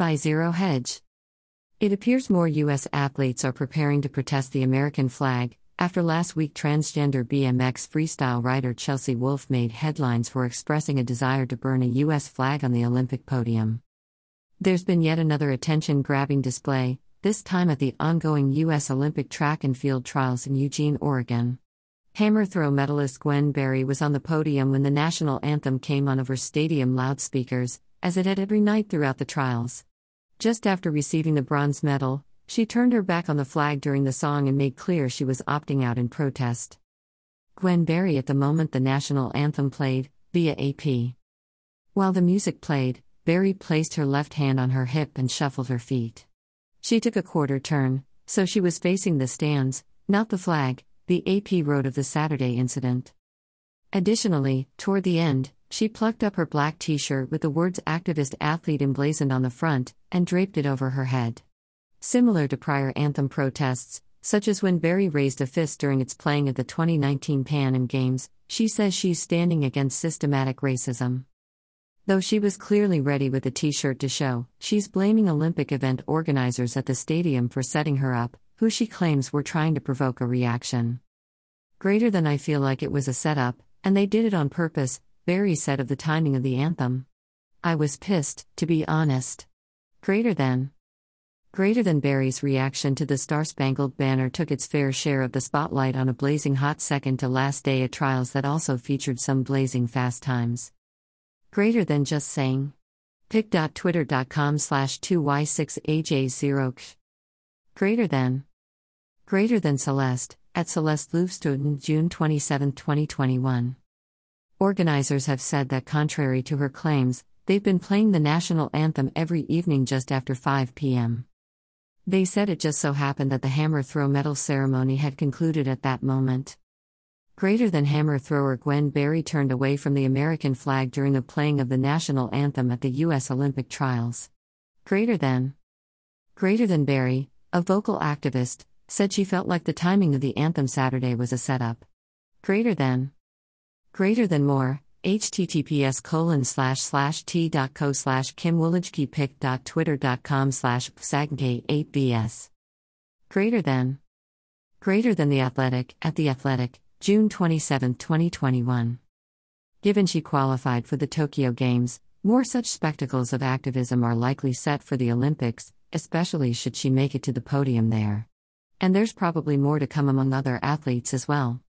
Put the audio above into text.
By Zero Hedge. It appears more U.S. athletes are preparing to protest the American flag, after last week transgender BMX freestyle rider Chelsea Wolfe made headlines for expressing a desire to burn a U.S. flag on the Olympic podium. There's been yet another attention grabbing display, this time at the ongoing U.S. Olympic track and field trials in Eugene, Oregon. Hammer throw medalist Gwen Berry was on the podium when the national anthem came on over stadium loudspeakers, as it had every night throughout the trials. Just after receiving the bronze medal, she turned her back on the flag during the song and made clear she was opting out in protest. Gwen Berry at the moment the national anthem played, via AP. While the music played, Berry placed her left hand on her hip and shuffled her feet. She took a quarter turn, so she was facing the stands, not the flag, the AP wrote of the Saturday incident. Additionally, toward the end, she plucked up her black t shirt with the words activist athlete emblazoned on the front and draped it over her head. Similar to prior anthem protests, such as when Berry raised a fist during its playing at the 2019 Pan Am Games, she says she's standing against systematic racism. Though she was clearly ready with the t shirt to show, she's blaming Olympic event organizers at the stadium for setting her up, who she claims were trying to provoke a reaction. Greater than I feel like it was a setup, and they did it on purpose, Berry said of the timing of the anthem. I was pissed, to be honest. Greater than. Greater than Berry's reaction to the Star Spangled Banner took its fair share of the spotlight on a blazing hot second to last day at trials that also featured some blazing fast times. Greater than just saying. pic.twitter.com slash 2y6aj0 Greater than. Greater than Celeste, at Celeste Louvstuden, June 27, 2021. Organizers have said that contrary to her claims, they've been playing the national anthem every evening just after 5 p.m. They said it just so happened that the hammer throw medal ceremony had concluded at that moment. Greater than hammer thrower Gwen Berry turned away from the American flag during the playing of the national anthem at the U.S. Olympic trials. Greater than. Greater than Berry, a vocal activist, said she felt like the timing of the anthem Saturday was a setup. Greater than. Greater than more, https colon slash slash t.co slash kimwoolajkipic.twitter.com slash 8bs Greater than. Greater than the athletic, at the athletic, June 27, 2021. Given she qualified for the Tokyo Games, more such spectacles of activism are likely set for the Olympics, especially should she make it to the podium there. And there's probably more to come among other athletes as well.